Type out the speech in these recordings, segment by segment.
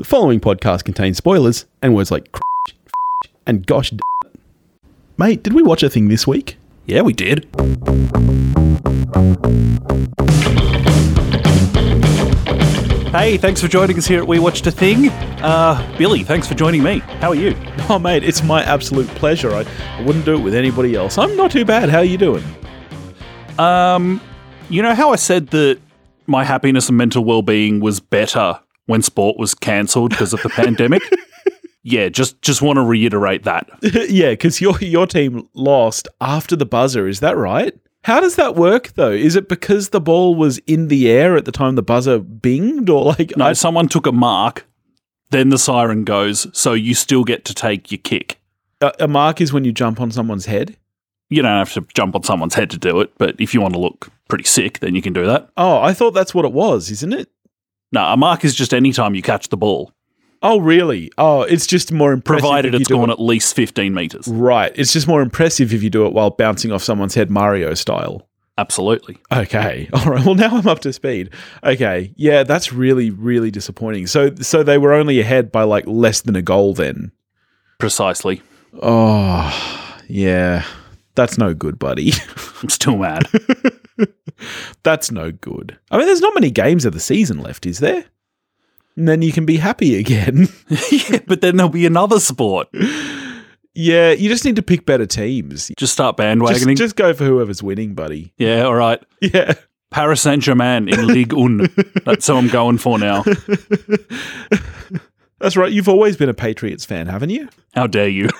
The following podcast contains spoilers and words like and gosh. d- Mate, did we watch a thing this week? Yeah, we did. Hey, thanks for joining us here at We Watched a Thing. Uh, Billy, thanks for joining me. How are you? Oh, mate, it's my absolute pleasure. I, I wouldn't do it with anybody else. I'm not too bad. How are you doing? Um, you know how I said that my happiness and mental well-being was better when sport was cancelled because of the pandemic? Yeah, just just want to reiterate that. yeah, because your your team lost after the buzzer. Is that right? How does that work though? Is it because the ball was in the air at the time the buzzer binged, or like No, I- someone took a mark, then the siren goes, so you still get to take your kick. a, a mark is when you jump on someone's head? You don't have to jump on someone's head to do it, but if you want to look pretty sick, then you can do that. Oh, I thought that's what it was, isn't it? No, a mark is just any time you catch the ball, Oh, really? Oh, it's just more impressive. provided it's gone it- at least 15 meters. Right. It's just more impressive if you do it while bouncing off someone's head Mario style. Absolutely. Okay. All right. Well, now I'm up to speed. Okay. Yeah, that's really really disappointing. So so they were only ahead by like less than a goal then. Precisely. Oh, yeah. That's no good, buddy. I'm still mad. that's no good. I mean, there's not many games of the season left, is there? And then you can be happy again. yeah, but then there'll be another sport. yeah, you just need to pick better teams. Just start Just, bandwagoning. just go for whoever's winning, buddy. yeah, all right. Yeah. Paris Saint Germain in Ligue 1. That's who I'm going for now. That's right. You've always been a Patriots fan, haven't you? How dare you?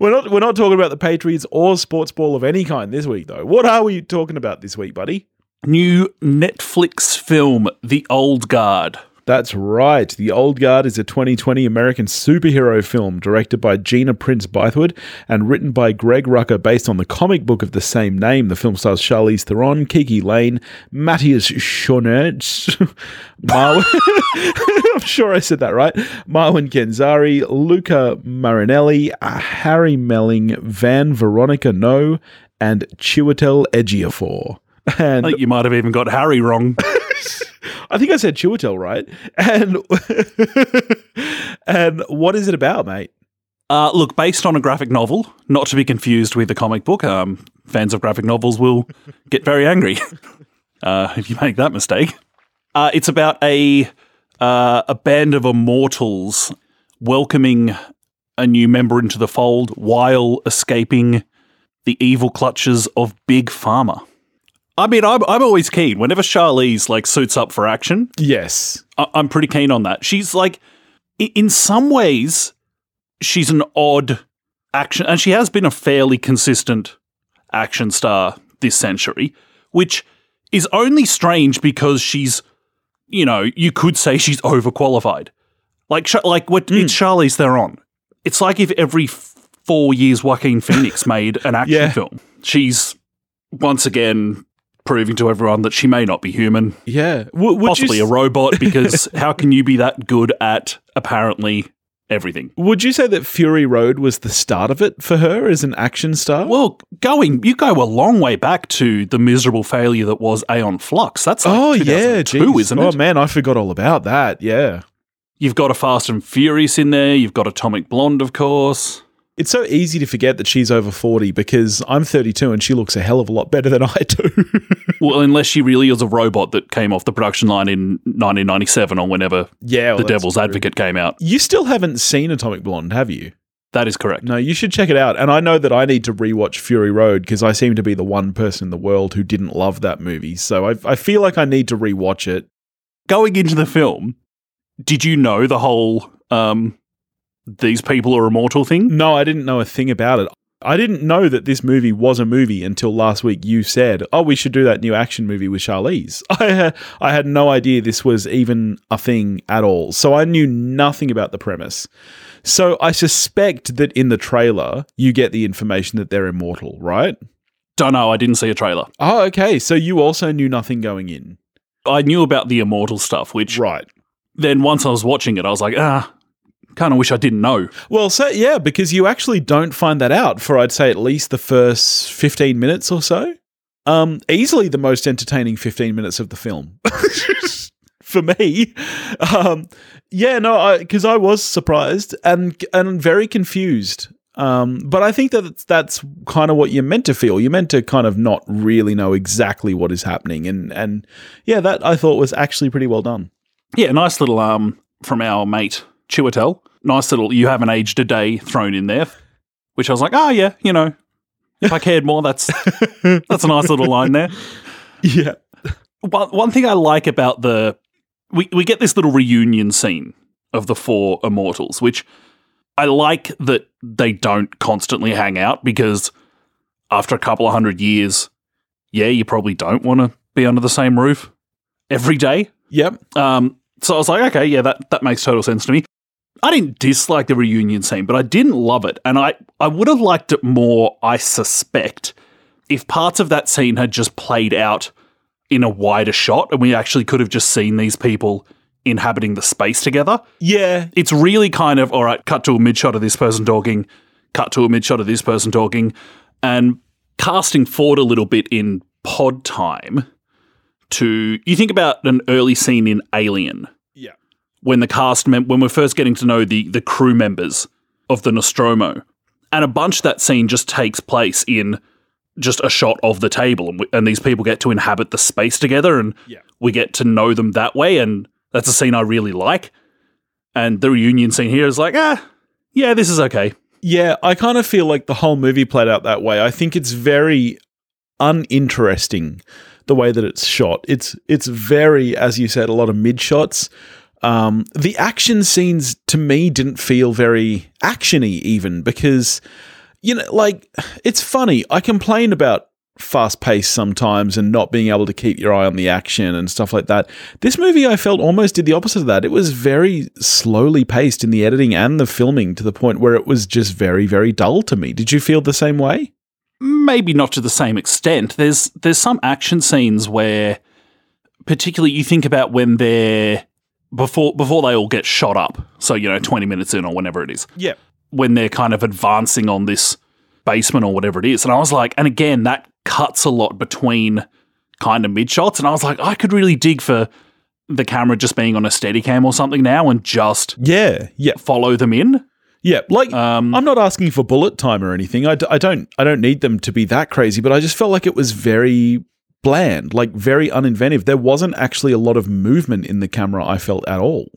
We're not we're not talking about the Patriots or sports ball of any kind this week though. What are we talking about this week, buddy? New Netflix film, The Old Guard. That's right. The Old Guard is a 2020 American superhero film directed by Gina Prince Bythewood and written by Greg Rucka based on the comic book of the same name. The film stars Charlize Theron, Kiki Layne, Matthias Schoenaerts, Marwin, I'm sure I said that right, Marwin Kenzari, Luca Marinelli, Harry Melling, Van Veronica Ngo, and Chiwetel Ejiofor. And I think you might have even got Harry wrong. I think I said Chiwetel, right? And and what is it about, mate? Uh, look, based on a graphic novel, not to be confused with a comic book. Um, fans of graphic novels will get very angry uh, if you make that mistake. Uh, it's about a uh, a band of immortals welcoming a new member into the fold while escaping the evil clutches of Big Pharma. I mean, I'm, I'm always keen. Whenever Charlize like suits up for action, Yes. I- I'm pretty keen on that. She's like, i- in some ways, she's an odd action, and she has been a fairly consistent action star this century, which is only strange because she's, you know, you could say she's overqualified. Like, like what? Hmm. It's Charlize Theron. It's like if every f- four years Joaquin Phoenix made an action Yeah. film. She's once again proving to everyone that she may not be human Yeah. W- possibly a s- robot because how can you be that good at apparently everything? Would you say that Fury Road was the start of it for her as an action star? Well, going you go a long way back to the miserable failure that was Aeon Flux. That's like oh yeah, 2002, geez. isn't Oh it? man, I forgot all about that. Yeah. You've got a Fast and Furious in there. You've got Atomic Blonde, of course. It's so easy to forget that she's over 40 because I'm 32 and she looks a hell of a lot better than I do. Well, unless she really is a robot that came off the production line in 1997 or whenever yeah. well, The Devil's true. Advocate came out. You still haven't seen Atomic Blonde, have you? That is correct. No, you should check it out. And I know that I need to rewatch Fury Road because I seem to be the one person in the world who didn't love that movie. So I, I feel like I need to rewatch it. Going into the film, did you know the whole um, these people are immortal thing? No, I didn't know a thing about it. I didn't know that this movie was a movie until last week. You said, "Oh, we should do that new action movie with Charlize." I had, I had no idea this was even a thing at all. So I knew nothing about the premise. So I suspect that in the trailer you get the information that they're immortal, right? Don't know. I didn't see a trailer. Oh, okay. So you also knew nothing going in, I knew about the immortal stuff, which right? then once I was watching it, I was like, ah, kind of wish I didn't know. Well, so yeah, because you actually don't find that out for I'd say at least the first fifteen minutes or so. Um, easily the most entertaining fifteen minutes of the film. for me. Um, yeah, no, because I, I, was surprised and and very confused. Um, but I think that that's, that's kind of what you're meant to feel. You're meant to kind of not really know exactly what is happening, and and yeah, that I thought was actually pretty well done. Yeah, nice little um from our mate Chiwetel. Nice little you haven't aged a day thrown in there, which I was like, oh yeah, you know, if I cared more, that's that's a nice little line there. Yeah. One one thing I like about the we we get this little reunion scene of the four immortals, which I like that they don't constantly hang out because after a couple of hundred years, yeah, you probably don't want to be under the same roof every day. Yep. Um, so I was like, okay, yeah, that, that makes total sense to me. I didn't dislike the reunion scene, but I didn't love it. And I, I would have liked it more, I suspect, if parts of that scene had just played out in a wider shot and we actually could have just seen these people inhabiting the space together. Yeah. It's really kind of, all right, cut to a mid shot of this person talking, cut to a mid shot of this person talking, and casting forward a little bit in pod time to, you think about an early scene in Alien when the cast mem- when we're first getting to know the the crew members of the Nostromo, and a bunch of that scene just takes place in just a shot of the table, and, we, and these people get to inhabit the space together, and yeah. we get to know them that way, and that's a scene I really like. And the reunion scene here is like, ah, yeah, this is okay. Yeah, I kind of feel like the whole movie played out that way. I think it's very uninteresting the way that it's shot. It's it's very, as you said, a lot of mid shots um, the action scenes to me didn't feel very actiony, even because you know, like it's funny. I complain about fast pace sometimes and not being able to keep your eye on the action and stuff like that. This movie I felt almost did the opposite of that. It was very slowly paced in the editing and the filming to the point where it was just very very dull to me. Did you feel the same way? Maybe not to the same extent. There's there's some action scenes where particularly you think about when they're before before they all get shot up. So you know, twenty minutes in or whenever it is. Yeah. When they're kind of advancing on this basement or whatever it is, and I was like, and again, that cuts a lot between kind of mid shots, and I was like, I could really dig for the camera just being on a steady cam or something now and just yeah yeah follow them in. Yeah, like um, I'm not asking for bullet time or anything. I d- I don't I don't need them to be that crazy, but I just felt like it was very bland, like very uninventive. There wasn't actually a lot of movement in the camera, I felt at all.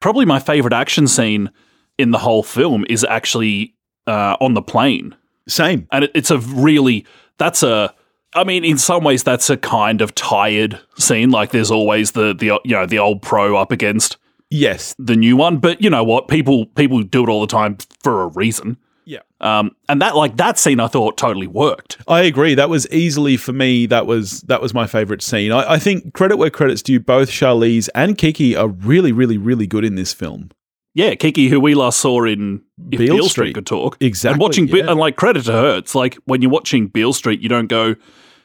Probably my favorite action scene in the whole film is actually uh, on the plane. Same. And it, it's a really, that's a, I mean, in some ways, that's a kind of tired scene. Like there's always the, the you know, the old pro up against yes the new one. But you know what? People, people do it all the time for a reason. Yeah. Um, and that like that scene I thought totally worked. I agree. That was easily for me. That was that was my favorite scene. I, I think credit where credit's due. Both Charlize and Kiki are really, really, really good in this film. Yeah, Kiki, who we last saw in If Beale, Beale Street. Street. could talk, exactly. And watching yeah. and like credit to her, it's like when you're watching Beale Street, you don't go,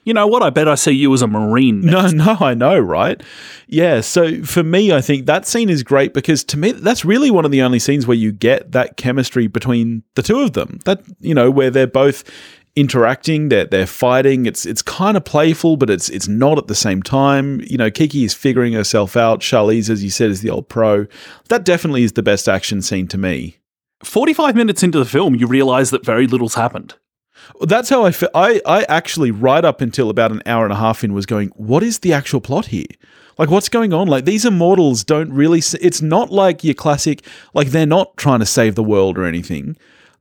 you know what? I bet I see you as a Marine. Next. No, no, I know, right? Yeah. So for me, I think that scene is great because to me, that's really one of the only scenes where you get that chemistry between the two of them. That, you know, where they're both interacting, they're they're fighting. It's it's kind of playful, but it's it's not at the same time. You know, Kiki is figuring herself out. Charlize, as you said, is the old pro. That definitely is the best action scene to me. 45 minutes into the film, you realize that very little's happened. That's how I. I, I actually, right up until about an hour and a half in, was going, what is the actual plot here? Like, what's going on? Like, these immortals don't really. It's not like your classic, like, they're not trying to save the world or anything.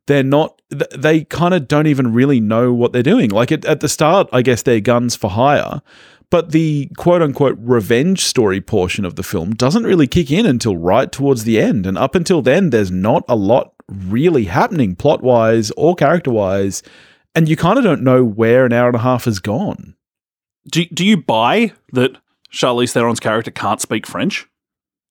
They're not, they kind of don't even really know what they're doing. Like, at, at the start, I guess they're guns for hire. But the quote unquote revenge story portion of the film doesn't really kick in until right towards the end. And up until then, there's not a lot really happening plot wise or character wise and you kind of don't know where an hour and a half has gone. Do do you buy that Charlize Theron's character can't speak French?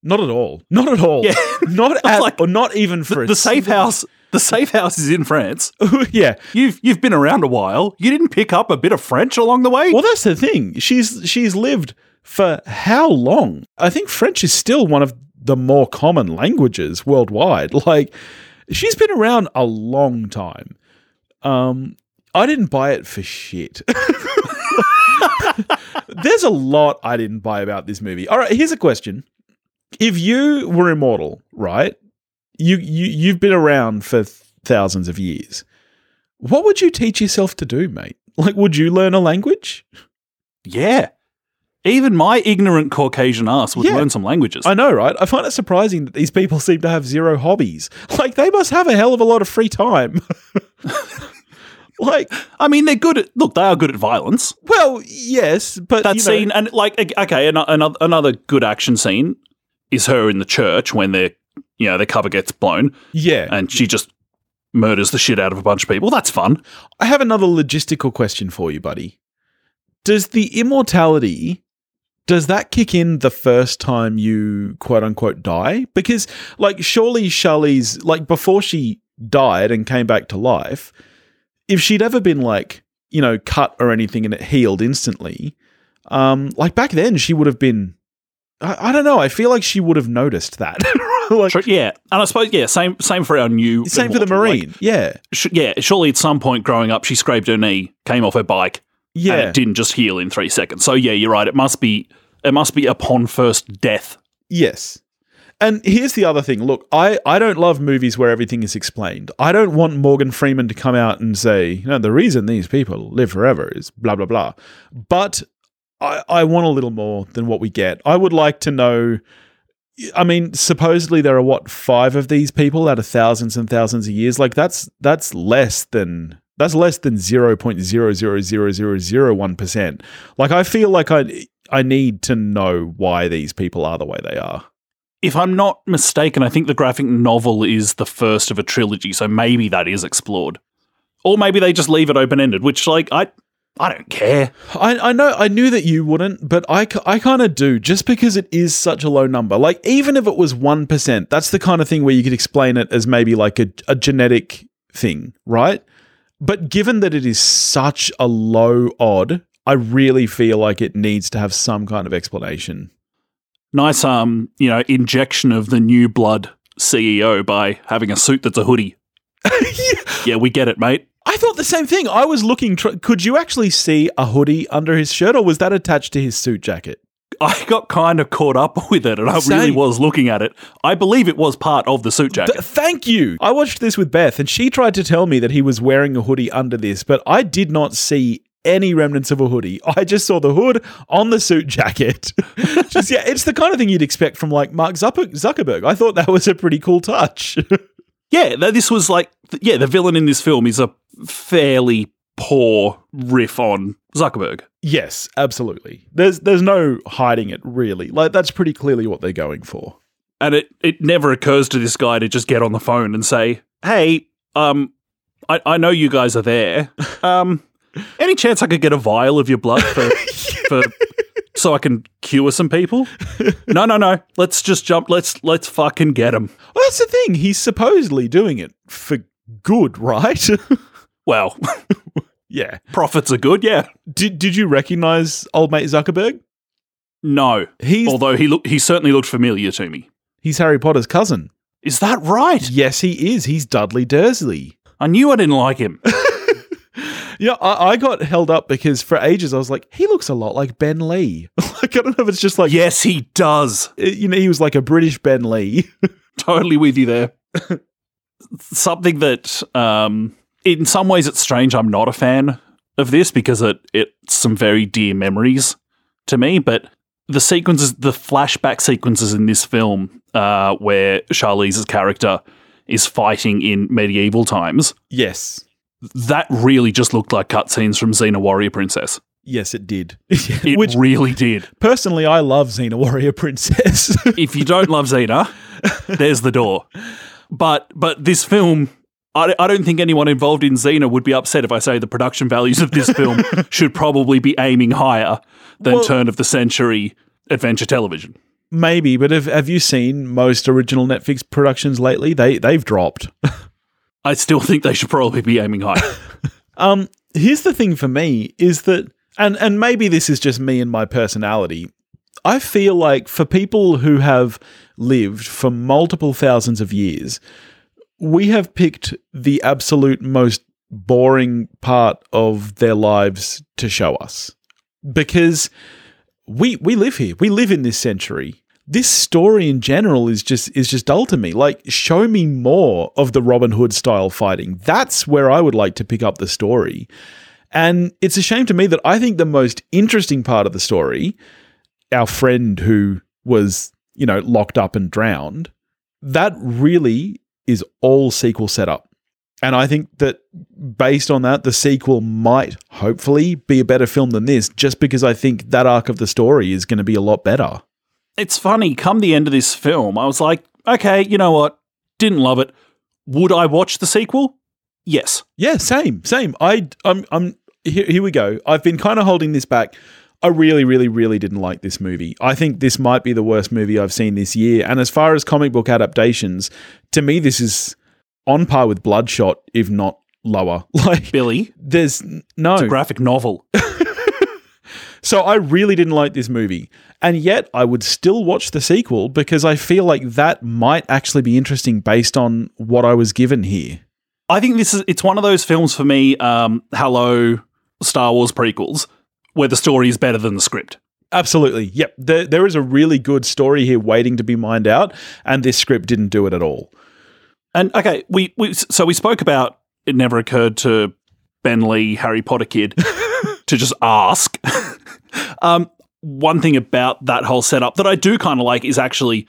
Not at all. Not at all. Yeah. not at, like, or not even for the, the safe house. The safe house is in France. yeah, you've you've been around a while. You didn't pick up a bit of French along the way. Well, that's the thing. She's she's lived for how long? I think French is still one of the more common languages worldwide. Like she's been around a long time. Um, I didn't buy it for shit. There's a lot I didn't buy about this movie. All right, here's a question. If you were immortal, right? You you you've been around for thousands of years. What would you teach yourself to do, mate? Like would you learn a language? Yeah. Even my ignorant Caucasian ass would Yeah. learn some languages. I know, right? I find it surprising that these people seem to have zero hobbies. Like they must have a hell of a lot of free time. like, I mean, they're good at look. They are good at violence. well, yes, but That you know- scene, and like, okay, another another good action scene is her in the church when their you know their cover gets blown, yeah. and she just murders the shit out of a bunch of people. That's fun. I have another logistical question for you, buddy. Does the immortality does that kick in the first time you quote unquote die? Because like surely Shelley's like before she died and came back to life, if she'd ever been like, you know, cut or anything and it healed instantly, um, like back then she would have been I, I don't know, I feel like she would have noticed that. like Sure, yeah, and I suppose yeah, same same for our new same for the immortal. Like, Marine. yeah. sh- yeah, surely at some point growing up, she scraped her knee, came off her bike, and Yeah. it didn't just heal in three seconds. So yeah, you're right. It must be it must be upon first death. Yes. And here's the other thing. Look, I, I don't love movies where everything is explained. I don't want Morgan Freeman to come out and say, you know, the reason these people live forever is blah, blah, blah. But I, I want a little more than what we get. I would like to know. I mean, supposedly there are what five of these people out of thousands and thousands of years. Like that's that's less than that's less than zero point zero zero zero zero zero one percent. Like I feel like I I need to know why these people are the way they are. If I'm not mistaken, I think the graphic novel is the first of a trilogy, so maybe that is explored. Or maybe they just leave it open ended, which like I I don't care. I, I know I knew that you wouldn't, but I, I kind of do just because it is such a low number. Like even if it was 1%, that's the kind of thing where you could explain it as maybe like a, a genetic thing, right? But given that it is such a low odd, I really feel like it needs to have some kind of explanation. Nice um, you know, injection of the new blood CEO by having a suit that's a hoodie. Yeah, we get it, mate. I thought the same thing. I was looking, tr- could you actually see a hoodie under his shirt or was that attached to his suit jacket? I got kind of caught up with it and I really was looking at it. I believe it was part of the suit jacket. Th- thank you. I watched this with Beth, and she tried to tell me that he was wearing a hoodie under this, but I did not see any remnants of a hoodie. I just saw the hood on the suit jacket. just yeah, it's the kind of thing you'd expect from like Mark Zuckerberg. I thought that was a pretty cool touch. Yeah, this was like, yeah, the villain in this film is a fairly poor riff on Zuckerberg. yes, absolutely. There's there's no hiding it really. Like that's pretty clearly what they're going for. And it, it never occurs to this guy to just get on the phone and say, hey, um, I, I know you guys are there. Um, any chance I could get a vial of your blood for, for so I can cure some people? No, no, no. Let's just jump. Let's let's fucking get him. Well, that's the thing. He's supposedly doing it for good, right? Well, yeah. profits are good. Yeah. Did did you recognize old mate Zuckerberg? No. He's Although he look, he certainly looked familiar to me. he's Harry Potter's cousin. Is that right? Yes, he is. He's Dudley Dursley. I knew I didn't like him. Yeah, I, I got held up because for ages I was like, he looks a lot like Ben Lee. like, I don't know if it's just like, yes, he does. you know, he was like a British Ben Lee. Totally with you there. Something that, um, in some ways, it's strange. I'm not a fan of this because it it's some very dear memories to me. But the sequences, the flashback sequences in this film, uh, where Charlize's character is fighting in medieval times, yes. That really just looked like cutscenes from Xena Warrior Princess. Yes, it did. It Which, really did. personally, I love Xena Warrior Princess. if you don't love Xena, there's the door. But but this film, I, I don't think anyone involved in Xena would be upset if I say the production values of this film should probably be aiming higher than Well- turn of the century adventure television. Maybe, but have, have you seen most original Netflix productions lately? They they've dropped. I still think they should probably be aiming higher. Um, here's the thing for me is that, and and maybe this is just me and my personality. I feel like for people who have lived for multiple thousands of years, we have picked the absolute most boring part of their lives to show us. Because we we live here. We live in this century. This story in general is just is just dull to me. Like, show me more of the Robin Hood style fighting. That's where I would like to pick up the story. And it's a shame to me that I think the most interesting part of the story, our friend who was, you know, locked up and drowned, that really is all sequel setup. And I think that based on that, the sequel might hopefully be a better film than this, just because I think that arc of the story is going to be a lot better. It's funny, come the end of this film, I was like, okay, you know what? Didn't love it. Would I watch the sequel? Yes. Yeah, same, same. I, I'm, I'm. Here, here we go. I've been kind of holding this back. I really, really, really didn't like this movie. I think this might be the worst movie I've seen this year. And as far as comic book adaptations, to me, this is on par with Bloodshot, if not lower. Like Billy, there's no it's a graphic novel. So I really didn't like this movie. And yet I would still watch the sequel because I feel like that might actually be interesting based on what I was given here. I think this is it's one of those films for me, um, hello Star Wars prequels, where the story is better than the script. Absolutely. Yep. There, there is a really good story here waiting to be mined out, and this script didn't do it at all. And okay, we, we so we spoke about it never occurred to Ben Lee, Harry Potter kid, to just ask. um, one thing about that whole setup that I do kind of like is actually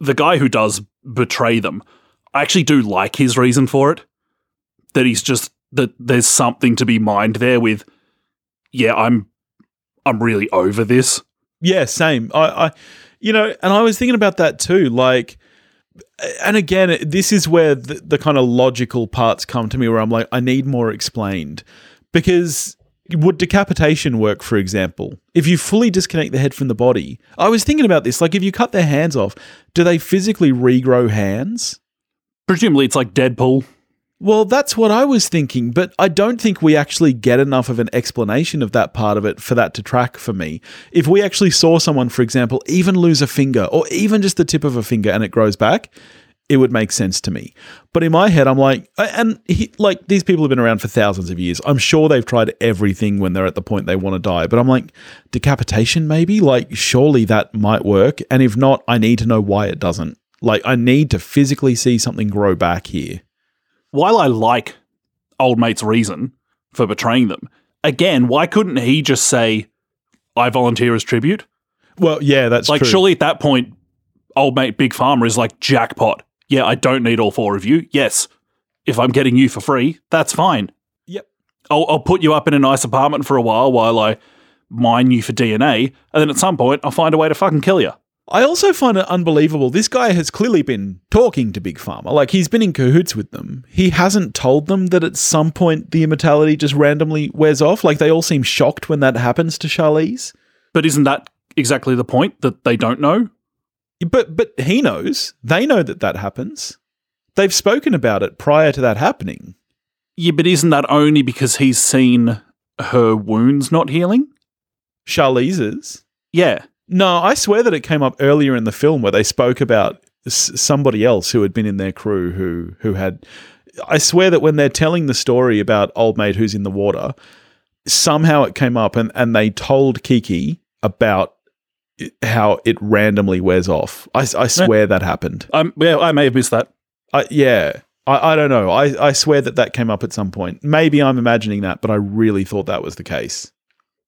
the guy who does betray them. I actually do like his reason for it. That he's just that there's something to be mined there with. Yeah, I'm I'm really over this. Yeah, same. I, I you know, and I was thinking about that too. Like, and again, this is where the, the kind of logical parts come to me where I'm like, I need more explained because would decapitation work, for example? If you fully disconnect the head from the body, I was thinking about this. Like, if you cut their hands off, do they physically regrow hands? Presumably, it's like Deadpool. Well, that's what I was thinking, but I don't think we actually get enough of an explanation of that part of it for that to track for me. If we actually saw someone, for example, even lose a finger or even just the tip of a finger and it grows back, it would make sense to me. But in my head, I'm like, and he, like these people have been around for thousands of years. I'm sure they've tried everything when they're at the point they want to die. But I'm like, decapitation, maybe? Like, surely that might work. And if not, I need to know why it doesn't. Like, I need to physically see something grow back here. While I like old mate's reason for betraying them, again, why couldn't he just say, I volunteer as tribute? Well, yeah, that's like, true. surely at that point, old mate Big Pharma is like, jackpot yeah, I don't need all four of you. Yes, if I'm getting you for free, that's fine. Yep. I'll, I'll put you up in a nice apartment for a while while I mine you for DNA, and then at some point I'll find a way to fucking kill you. I also find it unbelievable. This guy has clearly been talking to Big Pharma. Like he's been in cahoots with them. He hasn't told them that at some point the immortality just randomly wears off. Like they all seem shocked when that happens to Charlize. But isn't that exactly the point that they don't know? But but he knows. They know that that happens. They've spoken about it prior to that happening. Yeah, but isn't that only because he's seen her wounds not healing? Charlize's? Yeah. No, I swear that it came up earlier in the film where they spoke about s- somebody else who had been in their crew who who had I swear that when they're telling the story about old mate who's in the water, somehow it came up and, and they told Kiki about how it randomly wears off. I, I swear yeah. that happened. Um, yeah, I may have missed that. I, yeah, I, I don't know. I, I swear that that came up at some point. Maybe I'm imagining that, but I really thought that was the case.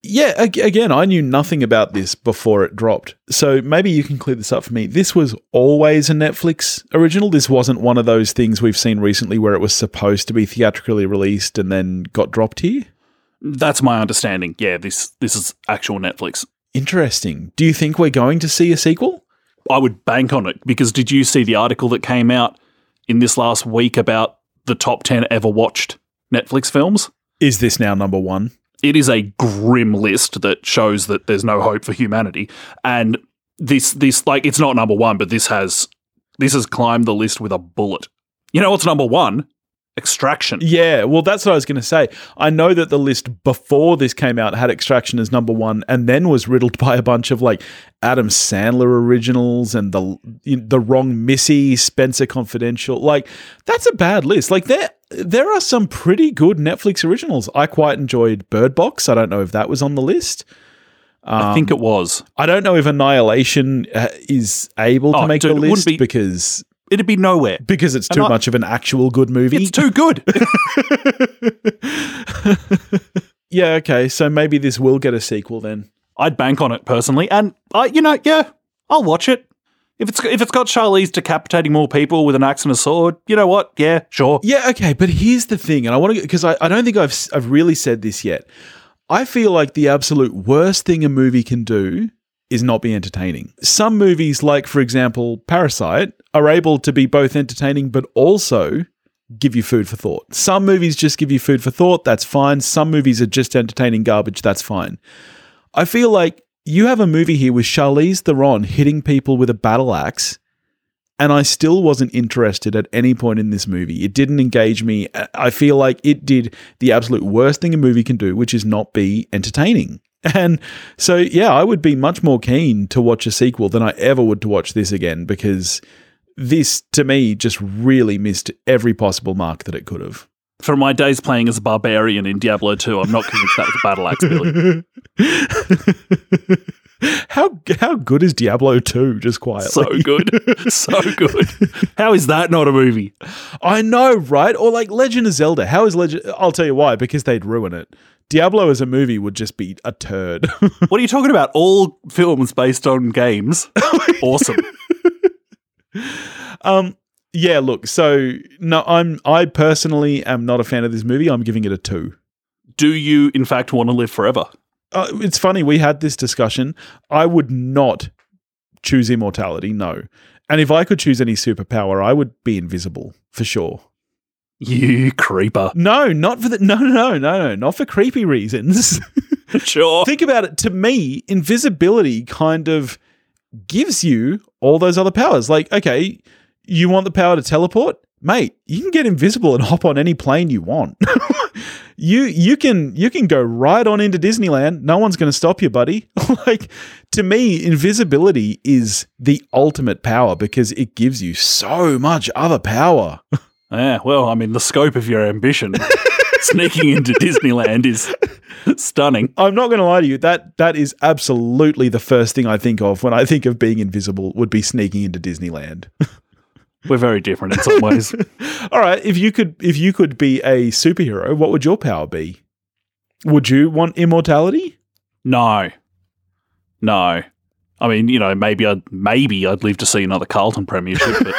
Yeah, again, I knew nothing about this before it dropped. So maybe you can clear this up for me. This was always a Netflix original. This wasn't one of those things we've seen recently where it was supposed to be theatrically released and then got dropped here. That's my understanding. Yeah, this this is actual Netflix. Interesting. Do you think we're going to see a sequel? I would bank on it because did you see the article that came out in this last week about the top 10 ever watched Netflix films? Is this now number one? It is a grim list that shows that there's no hope for humanity. And this, this, like, it's not number one, but this has, this has climbed the list with a bullet. You know what's number one? Extraction. Yeah, well, that's what I was going to say. I know that the list before this came out had Extraction as number one, and then was riddled by a bunch of like Adam Sandler originals and the the wrong Missy, Spencer Confidential. Like that's a bad list. Like there there are some pretty good Netflix originals. I quite enjoyed Bird Box. I don't know if that was on the list. I think it was. I don't know if Annihilation uh, is able to Oh, make dude, the list be- because It'd be nowhere. because it's too Anni- much of an actual good movie. It's too good. yeah, okay. So maybe this will get a sequel then. I'd bank on it personally, and I, you know, yeah, I'll watch it. If it's if it's got Charlize decapitating more people with an axe and a sword, you know what? Yeah, sure. Yeah, okay, but here's the thing, and I want to because I, I don't think I've I've really said this yet. I feel like the absolute worst thing a movie can do is not be entertaining. Some movies, like for example Parasite, are able to be both entertaining but also give you food for thought. Some movies just give you food for thought, that's fine. Some movies are just entertaining garbage, that's fine. I feel like you have a movie here with Charlize Theron hitting people with a battle axe and I still wasn't interested at any point in this movie. It didn't engage me. I- feel like it did the absolute worst thing a movie can do, which is not be entertaining. And so, yeah, I would be much more keen to watch a sequel than I ever would to watch this again because this, to me, just really missed every possible mark that it could have. From my days playing as a barbarian in Diablo 2, I'm not convinced that was a battle axe, Billy. how how good is Diablo 2 just quietly? So good. So good. How is that not a movie? I know, right? Or like Legend of Zelda. How is Legend I'll tell you why, because they'd ruin it. Diablo as a movie would just be a turd. What are you talking about? All films based on games. Awesome. Um yeah, look, so no I'm I personally am not a fan of this movie. I'm giving it a 2. Do you, in fact, want to live forever? Uh, it's funny we had this discussion. I would not choose immortality, no. And if I could choose any superpower, I would be invisible for sure. You creeper. No, not for the no, no, no, no, no, not for creepy reasons. Sure. Think about it. To me, invisibility kind of gives you all those other powers. Like, okay, you want the power to teleport, mate? You can get invisible and hop on any plane you want. you you can you can go right on into Disneyland. No one's going to stop you, buddy. like to me, invisibility is the ultimate power because it gives you so much other power. Yeah, well, I mean, the scope of your ambition sneaking into Disneyland is stunning. I'm not going to lie to you. That that is absolutely the first thing I think of when I think of being invisible. Would be sneaking into Disneyland. We're very different in some ways. All right, if you could if you could be a superhero, what would your power be? Would you want immortality? No. No. I mean, you know, maybe I'd maybe I'd live to see another Carlton premiership, but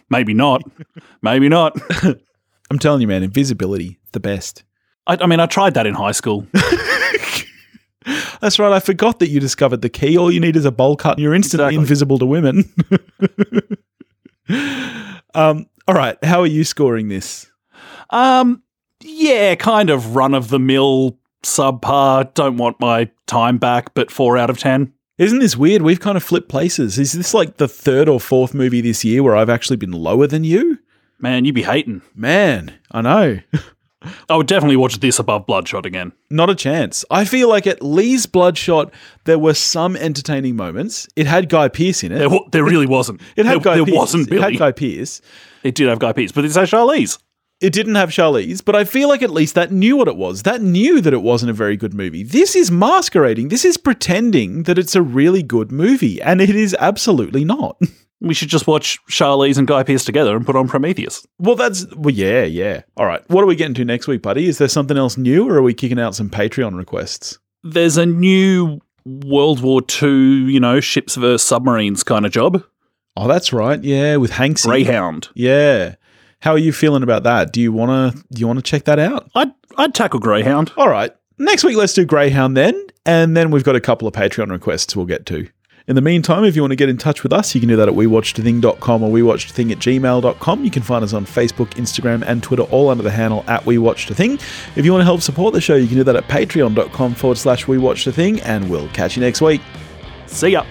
maybe not. Maybe not. I'm telling you, man, invisibility, the best. I, I mean, I tried that in high school. That's right. I forgot that you discovered the key. All you need is a bowl cut, and you're instantly Exactly. invisible to women. um. All right. How are you scoring this? Um, yeah, kind of run of the mill, subpar. Don't want my time back, but four out of ten. Isn't this weird? We've kind of flipped places. Is this like the third or fourth movie this year where I've actually been lower than you? Man, you'd be hating. Man, I know. I would definitely watch this above Bloodshot again. Not a chance. I feel like at Lee's Bloodshot, there were some entertaining moments. It had Guy Pearce in it. There, wa- there really wasn't. it had there, Guy there Pearce. wasn't It had Guy Pearce. it did have Guy Pearce, but it's a Charlize. It didn't have Charlize, but I feel like at least that knew what it was. That knew that it wasn't a very good movie. This is masquerading. This is pretending that it's a really good movie, and it is absolutely not. We should just watch Charlize and Guy Pearce together and put on Prometheus. Well, that's well, yeah, yeah. All right. What are we getting to next week, buddy? Is there something else new, or are we kicking out some Patreon requests? There's a new World War II, you know, ships versus submarines kind of job. Oh, that's right. Yeah, with Hanks Greyhound. Yeah. How are you feeling about that? Do you wanna do you wanna check that out? I'd I'd tackle Greyhound. All right. Next week, let's do Greyhound then. And then we've got a couple of Patreon requests we'll get to. In the meantime, if you want to get in touch with us, you can do that at wewatchedathing.com or wewatchedathing at gmail.com. You can find us on Facebook, Instagram, and Twitter, all under the handle at wewatchedathing. If you want to help support the show, you can do that at patreon.com forward slash wewatchedathing, and we'll catch you next week. See ya.